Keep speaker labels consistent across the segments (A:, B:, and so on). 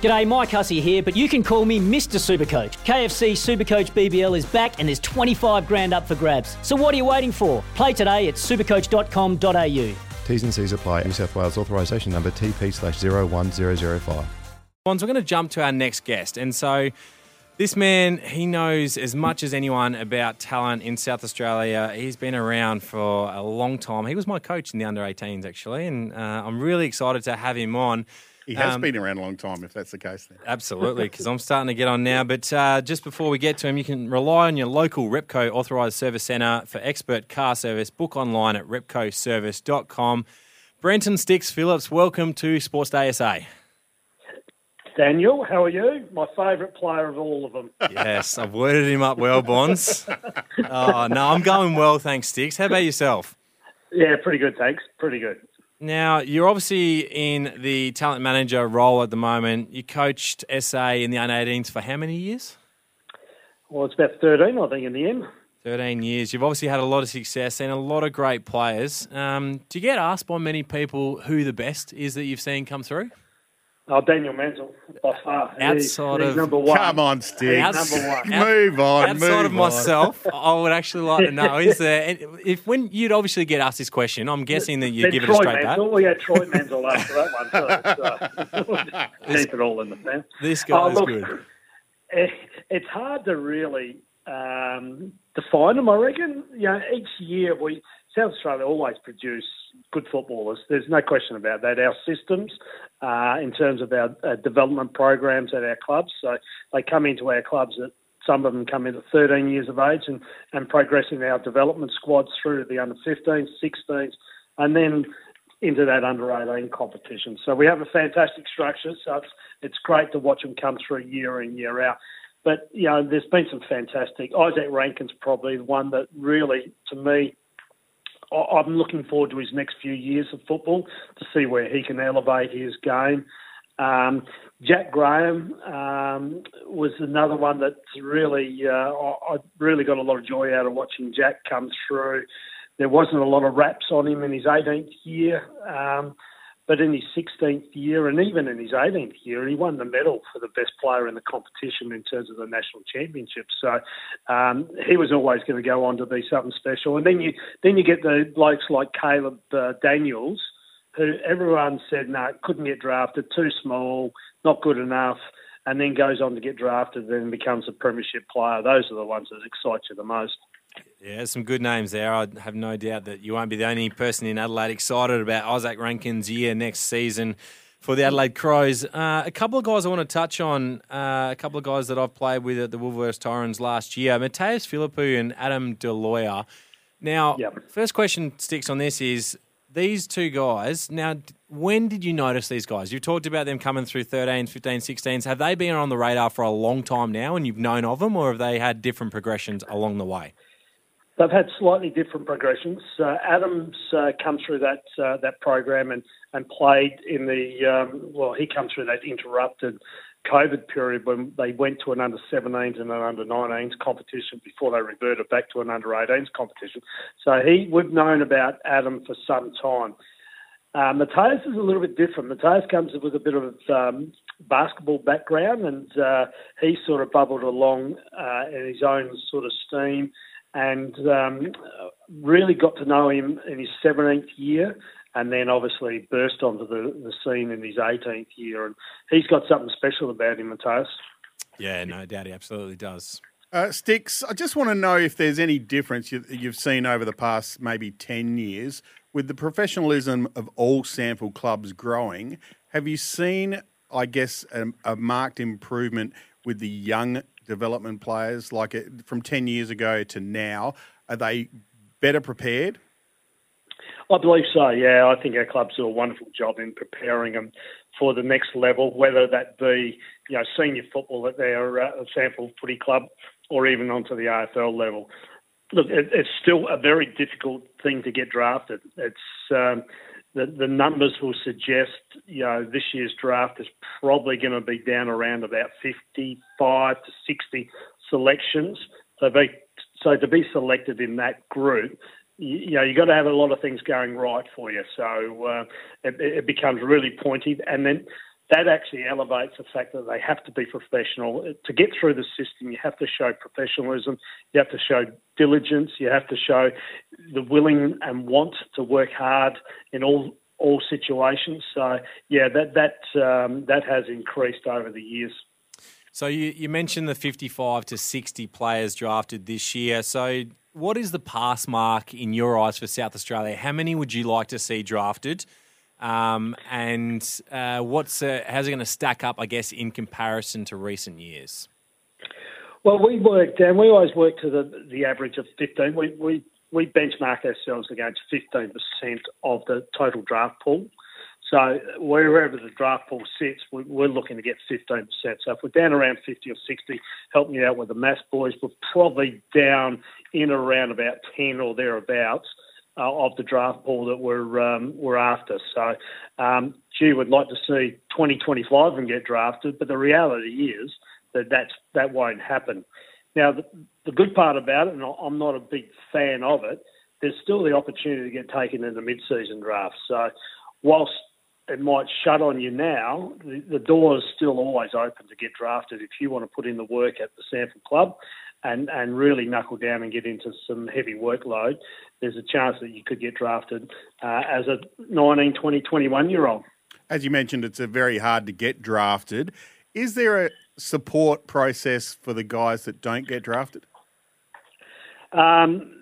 A: G'day, Mike Hussey here, but you can call me Mr. Supercoach. KFC Supercoach BBL is back and there's 25 grand up for grabs. So what are you waiting for? Play today at supercoach.com.au.
B: T's and C's apply. New South Wales authorisation number TP slash 01005.
C: Bonds, we're going to jump to our next guest. And so this man, he knows as much as anyone about talent in South Australia. He's been around for a long time. He was my coach in the under 18s, actually. And uh, I'm really excited to have him on.
D: He has
C: Um,
D: been around a long time, if that's the case. Then.
C: Absolutely, because I'm starting to get on now. But uh, just before we get to him, you can rely on your local Repco authorised service centre for expert car service. Book online at repcoservice.com. Brenton Sticks Phillips, welcome to Sports Day SA.
E: Daniel, how are you? My favourite player of all of them.
C: Yes, I've worded him up well, Bonds. Oh, no, I'm going well, thanks, Sticks. How about yourself?
E: Yeah, pretty good, thanks. Pretty good.
C: Now, you're obviously in the talent manager role at the moment. You coached SA in the under 18s for how many years?
E: Well, it's about 13, I think, in the end.
C: 13 years. You've obviously had a lot of success and a lot of great players. Um, do you get asked by many people who the best is that you've seen come through?
E: Oh, Daniel Menzel, by far. He's-
C: Outside
E: he's
C: of-
E: number one.
D: Come on,
E: He's
D: Sticks.
E: number one.
D: Move on.
C: Outside
D: move
C: of
D: on.
C: myself, I would actually like to know: is there if when you'd obviously get asked this question, I'm guessing that you
E: Then
C: give it a straight bat.
E: Menzel. We had Troy Menzel after that one, too. So keep it all in the fan.
C: This guy's
E: Oh, look,
C: good.
E: eh, It's hard to really um, define them, I reckon. You know, each year we South Australia always produce good footballers. There's no question about that. Our systems, uh, in terms of our uh, development programs at our clubs, so they come into our clubs at some of them come in at 13 years of age and, and progressing our development squads through to the under 15s, 16s, and then into that under 18 competition. So we have a fantastic structure. So it's, it's great to watch them come through year in, year out. But, you know, there's been some fantastic. Isaac Rankin's probably the one that really, to me, I'm looking forward to his next few years of football to see where he can elevate his game. Um, Jack Graham um, was another one that really uh, I, I really got a lot of joy out of watching Jack come through. There wasn't a lot of raps on him in his 18th year, um, but in his 16th year and even in his 18th year, he won the medal for the best player in the competition in terms of the national championship. So um, he was always going to go on to be something special. And then you then you get the blokes like Caleb uh, Daniels who everyone said no, couldn't get drafted, too small, not good enough, and then goes on to get drafted then becomes a premiership player. Those are the ones that excite you the most.
C: Yeah, some good names there. I have no doubt that you won't be the only person in Adelaide excited about Isaac Rankin's year next season for the Adelaide Crows. Uh, a couple of guys I want to touch on, uh, a couple of guys that I've played with at the Woodville-West Torrens last year, Mattaes Phillipou and Adam D'Aloia. Now,
E: Yep.
C: first question sticks on this is these two guys. Now, when did you notice these guys? You've talked about them coming through 13s, 15s, 16s. Have they been on the radar for a long time now and you've known of them, or have they had different progressions along the way?
E: They've had slightly different progressions. Uh, Adams uh, come through that uh, that program and, and played in the um, well. He come through that interrupted COVID period when they went to an under 17s and an under 19s competition before they reverted back to an under 18s competition. So he we've known about Adam for some time. Uh, Mattaes is a little bit different. Mattaes comes with a bit of um, basketball background, and uh, he sort of bubbled along uh, in his own sort of steam, and um, really got to know him in his 17th year, and then obviously burst onto the, the scene in his 18th year. And he's got something special about him, Mattaes.
C: Yeah, no doubt he absolutely does.
D: Uh, Sticks, I just want to know if there's any difference you, you've seen over the past maybe 10 years with the professionalism of all SANFL clubs growing. Have you seen, I guess, a, a marked improvement with the young development players, like it, from 10 years ago to now? Are they better prepared?
E: I believe so. Yeah, I think our clubs do a wonderful job in preparing them for the next level, whether that be you know senior football at their uh, SANFL Footy Club or even onto the AFL level. Look, it, it's still a very difficult thing to get drafted. It's um, the, the numbers will suggest, you know, this year's draft is probably going to be down around about 55 to 60 selections. So, be, so to be selected in that group, you, you know, you've got to have a lot of things going right for you. So uh, it, it becomes really pointy. And then that actually elevates the fact that they have to be professional. To get through the system, you have to show professionalism, you have to show diligence, you have to show the willing and want to work hard in all all situations. So yeah, that that um, that has increased over the years.
C: So you, you mentioned the 55 to 60 players drafted this year. So what is the pass mark in your eyes for South Australia? How many would you like to see drafted? Um, and uh, what's uh, how's it going to stack up? I guess in comparison to recent years.
E: Well, we worked, and we always work to the the average of fifteen. We we we benchmark ourselves against fifteen percent of the total draft pool. So wherever the draft pool sits, we're looking to get 15%. So if we're down around 50 or 60, help me out with the mass boys, we're probably down in around about 10 or thereabouts uh, of the draft pool that we're um, we're after. So, um, gee, would like to see 2025 and get drafted, but the reality is that that's, that won't happen. Now, the, the good part about it, and I'm not a big fan of it, there's still the opportunity to get taken in the mid-season draft. So, whilst it might shut on you now, the, the door is still always open to get drafted if you want to put in the work at the SANFL Club and, and really knuckle down and get into some heavy workload, there's a chance that you could get drafted uh, as a 19, 20, 21 year old.
D: As you mentioned, it's a very hard to get drafted. Is there a support process for the guys that don't get drafted?
E: Um,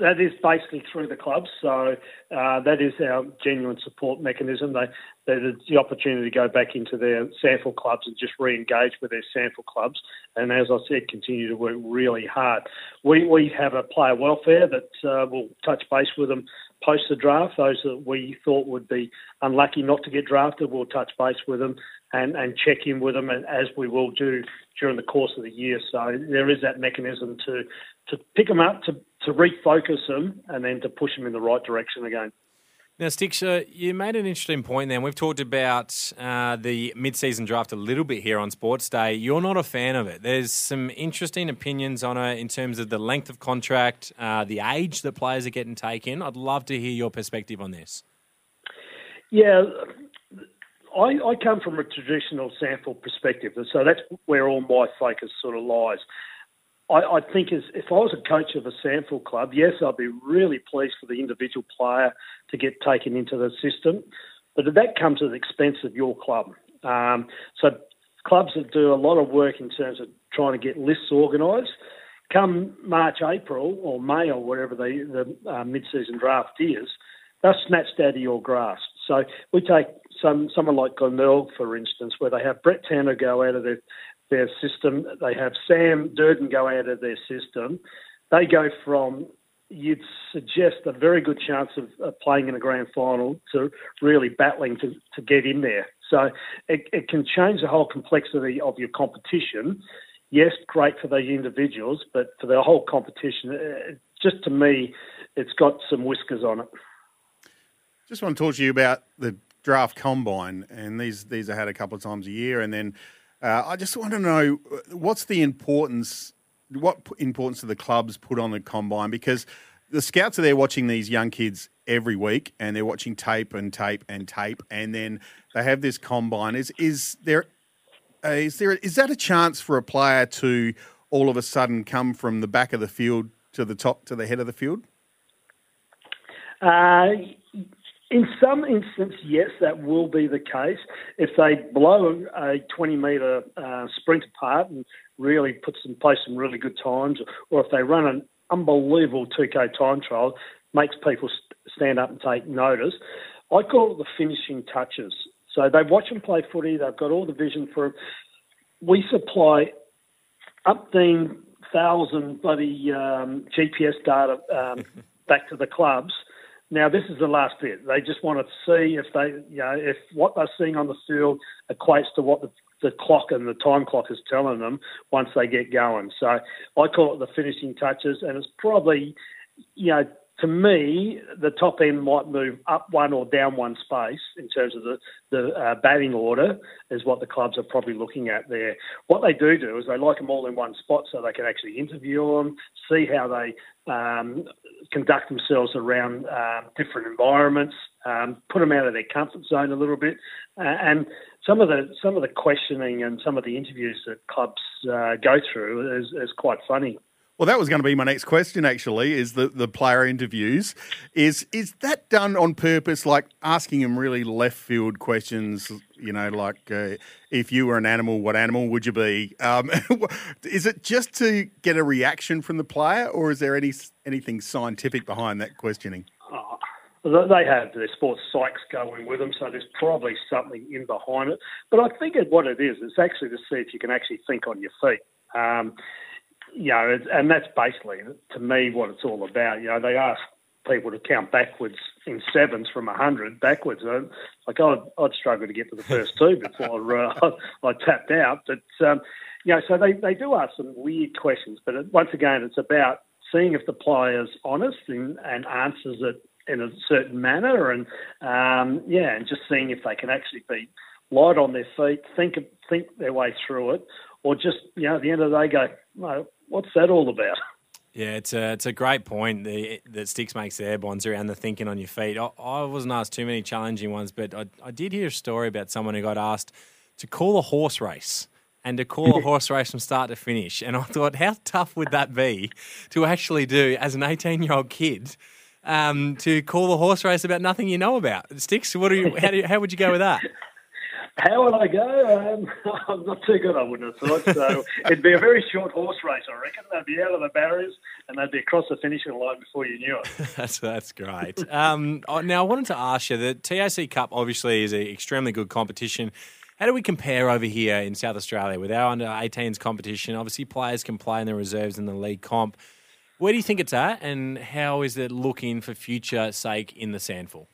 E: that is basically through the clubs. So uh, that is our genuine support mechanism. They, there's the opportunity to go back into their SANFL clubs and just re-engage with their SANFL clubs. And as I said, continue to work really hard. We, we have a player welfare that uh, will touch base with them post the draft. Those that we thought would be unlucky not to get drafted, we'll touch base with them and, and check in with them, and as we will do during the course of the year. So there is that mechanism to to pick them up, to to refocus them, and then to push them in the right direction again.
C: Now, Sticks, uh, you made an interesting point there. We've talked about uh, the mid-season draft a little bit here on Sports Day. You're not a fan of it. There's some interesting opinions on it in terms of the length of contract, uh, the age that players are getting taken. I'd love to hear your perspective on this.
E: Yeah, I, I come from a traditional SANFL perspective, so that's where all my focus sort of lies. I, I think as, if I was a coach of a SANFL club, yes, I'd be really pleased for the individual player to get taken into the system, but that comes at the expense of your club. Um, so clubs that do a lot of work in terms of trying to get lists organised, come March, April, or May, or whatever the, the uh, mid-season draft is, they're snatched out of your grasp. So we take some someone like Glenelg, for instance, where they have Brett Tanner go out of their their system. They have Sam Durden go out of their system. They go from you'd suggest a very good chance of, playing in a grand final to really battling to, to get in there. So it, it can change the whole complexity of your competition. Yes, great for those individuals, but for the whole competition, uh, just to me, it's got some whiskers on it.
D: Just want to talk to you about the draft combine, and these these are had a couple of times a year, and then uh, I just want to know uh, what's the importance, what importance do the clubs put on the combine? Because the scouts are there watching these young kids every week, and they're watching tape and tape and tape, and then they have this combine. Is is there uh, is there is that a chance for a player to all of a sudden come from the back of the field to the top to the head of the field?
E: Uh, in some instances, yes, that will be the case. If they blow a 20 metre uh, sprint apart and really put some place some really good times, or if they run an unbelievable 2K time trial, makes people stand up and take notice. I call it the finishing touches. So they watch them play footy. They've got all the vision for. We supply up thousand bloody um, GPS data um, back to the clubs Now this is the last bit. They just want to see if they, you know, if what they're seeing on the field equates to what the, the clock and the time clock is telling them once they get going. So I call it the finishing touches, and it's probably, you know, to me, the top end might move up one or down one space in terms of the, the uh, batting order, is what the clubs are probably looking at there. What they do do is they like them all in one spot so they can actually interview them, see how they um, conduct themselves around uh, different environments, um, put them out of their comfort zone a little bit, uh, and some of the some of the questioning and some of the interviews that clubs uh, go through is, is quite funny.
D: Well, that was going to be my next question. Actually, is the, the player interviews is is that done on purpose? Like asking him really left field questions. You know, like uh, if you were an animal, what animal would you be? Um, is it just to get a reaction from the player, or is there any anything scientific behind that questioning?
E: Oh, they have their sports psychs going with them, so there's probably something in behind it. But I think what it is, it's actually to see if you can actually think on your feet. Um, you know, and that's basically to me what it's all about. You know, they ask people to count backwards in sevens from a hundred backwards. Like I'd, I'd struggle to get to the first two before uh, I tapped out. But um, you know, so they they do ask some weird questions. But once again, it's about seeing if the player's honest and, and answers it in a certain manner, and um, yeah, and just seeing if they can actually be light on their feet, think think their way through it, or just you know at the end of the day go, what's that all about?
C: Yeah, it's a it's a great point the, that Sticks makes there, Bonds, around the thinking on your feet. I, I wasn't asked too many challenging ones, but I, I did hear a story about someone who got asked to call a horse race and to call a horse race from start to finish. And I thought, how tough would that be to actually do as an 18 year old kid um, to call a horse race about nothing you know about? Sticks, what are you, how, do you, how would you go with that?
E: How would I go? Um, I'm not too good, I wouldn't have thought. So it'd be a very short horse race, I reckon. They'd be out of the barriers and they'd be across the finishing line before you knew it.
C: that's that's great. Um, now I wanted to ask you the TAC Cup obviously is an extremely good competition. How do we compare over here in South Australia with our under 18s competition? Obviously, players can play in the reserves in the league comp. Where do you think it's at, and how is it looking for future sake in the SANFL?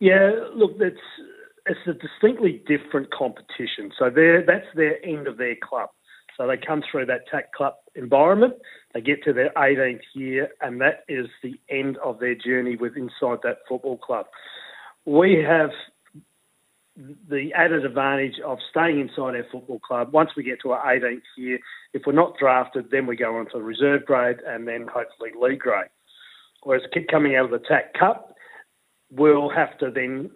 E: Yeah, look, that's it's a distinctly different competition. So that's their end of their club. So they come through that TAC club environment, they get to their 18th year, and that is the end of their journey with inside that football club. We have the added advantage of staying inside our football club. Once we get to our 18th year, if we're not drafted, then we go on to reserve grade and then hopefully league grade. Whereas a kid coming out of the TAC Cup will have to then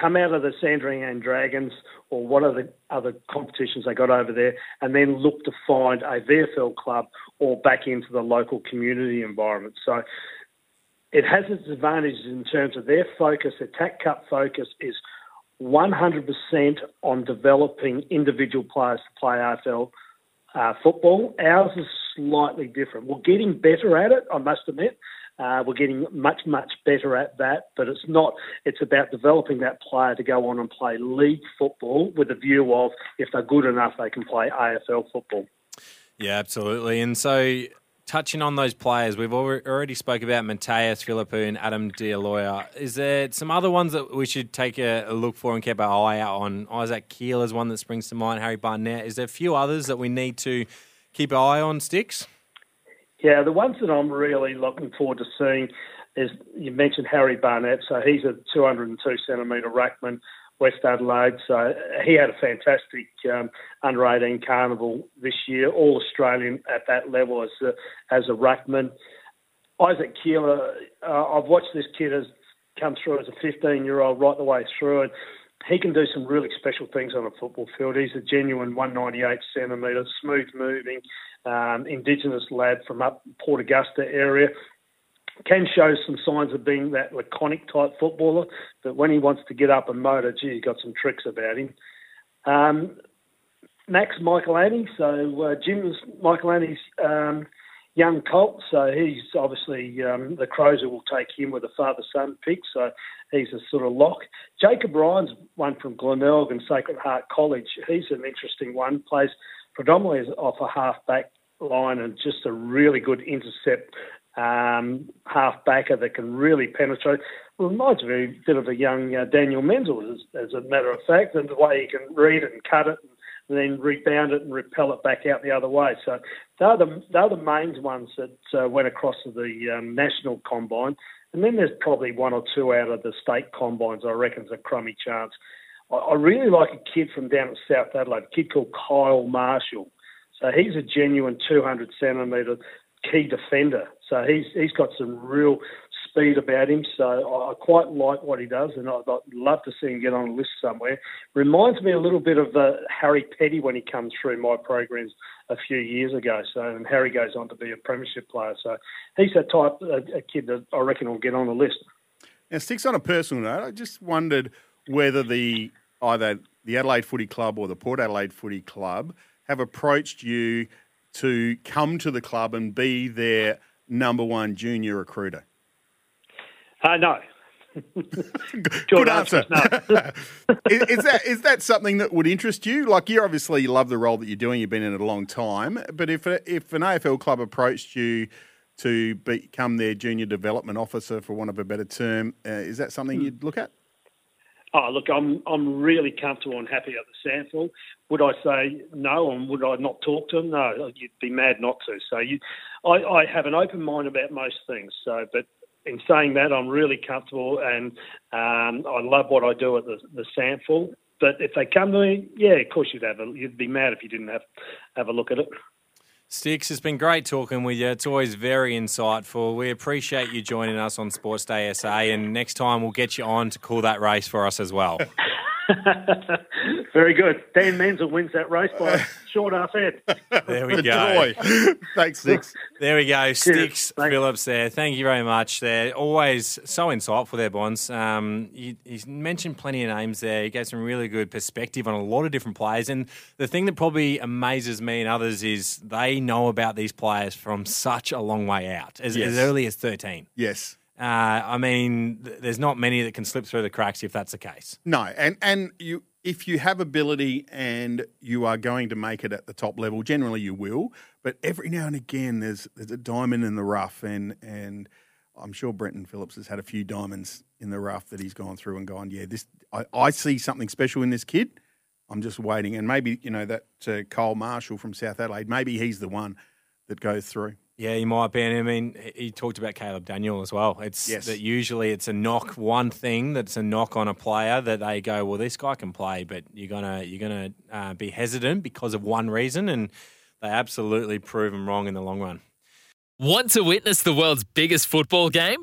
E: come out of the Sandringham Dragons or what are the other competitions they got over there, and then look to find a VFL club or back into the local community environment. So it has its advantages in terms of their focus. Their TAC Cup focus is 100% on developing individual players to play AFL uh, football. Ours is slightly different. We're getting better at it, I must admit. Uh, we're getting much, much better at that, but it's not. It's about developing that player to go on and play league football with a view of if they're good enough, they can play AFL football.
C: Yeah, absolutely. And so, touching on those players, we've already spoke about Mattaes Phillipou and Adam D'Aloia. Is there some other ones that we should take a, look for and keep our eye out on? Isaac Keel is one that springs to mind. Harry Barnett. Is there a few others that we need to keep an eye on? Sticks.
E: Yeah, the ones that I'm really looking forward to seeing is you mentioned Harry Barnett. So he's a 202 centimetre ruckman, West Adelaide. So he had a fantastic um, under 18 carnival this year, all Australian at that level as a, as a ruckman. Isaac Keeler, uh, I've watched this kid as come through as a 15 year old right the way through, and he can do some really special things on a football field. He's a genuine 198 centimetre, smooth moving, um, Indigenous lad from up Port Augusta area. Can show some signs of being that laconic type footballer, but when he wants to get up and motor, gee, he's got some tricks about him. Um, Max Michalanney so uh, Jim's Michael um, young colt, so he's obviously um, the Crows will take him with a father-son pick, so he's a sort of lock. Jacob Ryan's one from Glenelg and Sacred Heart College. He's an interesting one. Plays predominantly off a half back line and just a really good intercept um, half backer that can really penetrate. Reminds me a bit of a young uh, Daniel Menzel, as, as, a matter of fact, and the way he can read it and cut it and then rebound it and repel it back out the other way. So they're the, they're the main ones that uh, went across to the um, national combine. And then there's probably one or two out of the state combines, I reckon, is a crummy chance. I, I really like a kid from down at South Adelaide, a kid called Kyle Marshall. So he's a genuine 200 centimetre key defender. So he's he's got some real speed about him. So I quite like what he does, and I'd, love to see him get on a list somewhere. Reminds me a little bit of uh, Harry Petty when he comes through my programs a few years ago. So and Harry goes on to be a premiership player. So he's that type a, a kid that I reckon will get on the list.
D: Now, sticks on a personal note. I just wondered whether the either the Adelaide Footy Club or the Port Adelaide Footy Club have approached you to come to the club and be their number one junior recruiter?
E: Uh, no.
D: Good answer. No. is, is, that is that something that would interest you? Like you obviously love the role that you're doing. You've been in it a long time. But if if an AFL club approached you to become their junior development officer, for want of a better term, uh, is that something hmm. you'd look at?
E: Oh, look, I'm I'm really comfortable and happy at the SANFL. Would I say no, and would I not talk to them? No, you'd be mad not to. So you, I, I have an open mind about most things. So, but in saying that, I'm really comfortable, and um, I love what I do at the the SANFL. But if they come to me, yeah, of course you'd have a, you'd be mad if you didn't have have a look at it.
C: Sticks, it's been great talking with you. It's always very insightful. We appreciate you joining us on Sports Day SA, and next time we'll get you on to call that race for us as well.
E: Very good. Dan Menzel wins that race by a short half head.
C: There we go.
D: Thanks, Sticks.
C: There we go. Sticks Phillips there. Thank you very much. They're always so insightful there, Bonds. Um, you, you, mentioned plenty of names there. He gave some really good perspective on a lot of different players. And the thing that probably amazes me and others is they know about these players from such a long way out, as, yes. as early as 13.
D: Yes.
C: Uh, I mean, th- there's not many that can slip through the cracks if that's the case.
D: No, and and you if you have ability and you are going to make it at the top level, generally you will. But every now and again, there's there's a diamond in the rough, and and I'm sure Brenton Phillips has had a few diamonds in the rough that he's gone through and gone, yeah, this I, I see something special in this kid. I'm just waiting, and maybe you know that uh, Cole Marshall from South Adelaide, maybe he's the one that goes through.
C: Yeah, he might be. And I mean, he talked about Caleb Daniel as well. It's yes. that usually it's a knock, one thing that's a knock on a player that they go, well, this guy can play, but you're gonna you're gonna uh, be hesitant because of one reason, and they absolutely prove him wrong in the long run.
F: Want to witness the world's biggest football game?